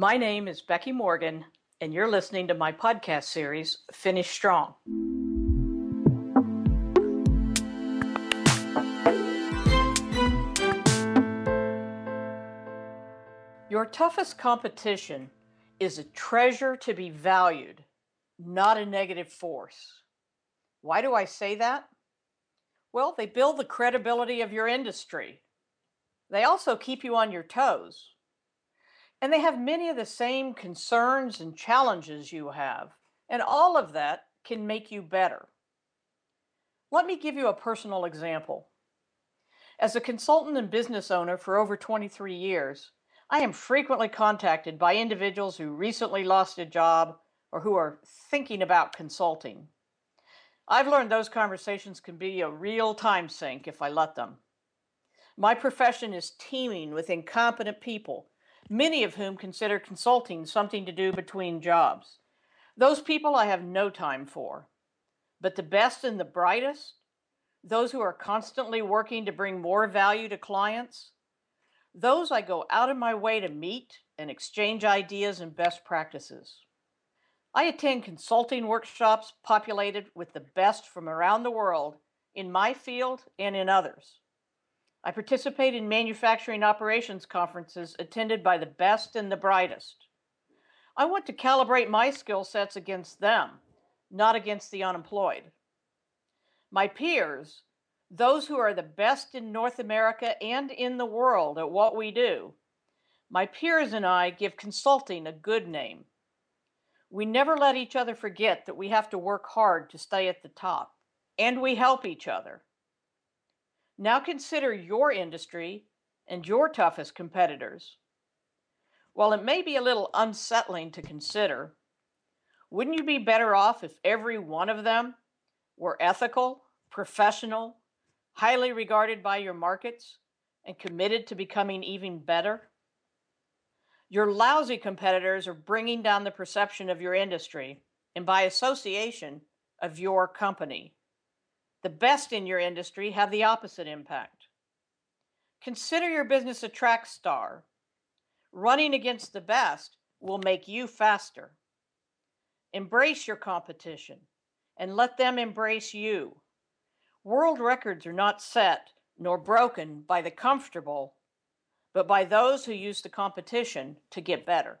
My name is Becky Morgan, and you're listening to my podcast series, Finish Strong. Your toughest competition is a treasure to be valued, not a negative force. Why do I say that? Well, they build the credibility of your industry. They also keep you on your toes. And they have many of the same concerns and challenges you have. And all of that can make you better. Let me give you a personal example. As a consultant and business owner for over 23 years, I am frequently contacted by individuals who recently lost a job or who are thinking about consulting. I've learned those conversations can be a real time sink if I let them. My profession is teeming with incompetent people, many of whom consider consulting something to do between jobs. Those people I have no time for. But the best and the brightest, those who are constantly working to bring more value to clients, those I go out of my way to meet and exchange ideas and best practices. I attend consulting workshops populated with the best from around the world in my field and in others. I participate in manufacturing operations conferences attended by the best and the brightest. I want to calibrate my skill sets against them, not against the unemployed. My peers, those who are the best in North America and in the world at what we do, my peers and I give consulting a good name. We never let each other forget that we have to work hard to stay at the top, and we help each other. Now consider your industry and your toughest competitors. While it may be a little unsettling to consider, wouldn't you be better off if every one of them were ethical, professional, highly regarded by your markets, and committed to becoming even better? Your lousy competitors are bringing down the perception of your industry and, by association, of your company. The best in your industry have the opposite impact. Consider your business a track star. Running against the best will make you faster. Embrace your competition and let them embrace you. World records are not set nor broken by the comfortable, but by those who use the competition to get better.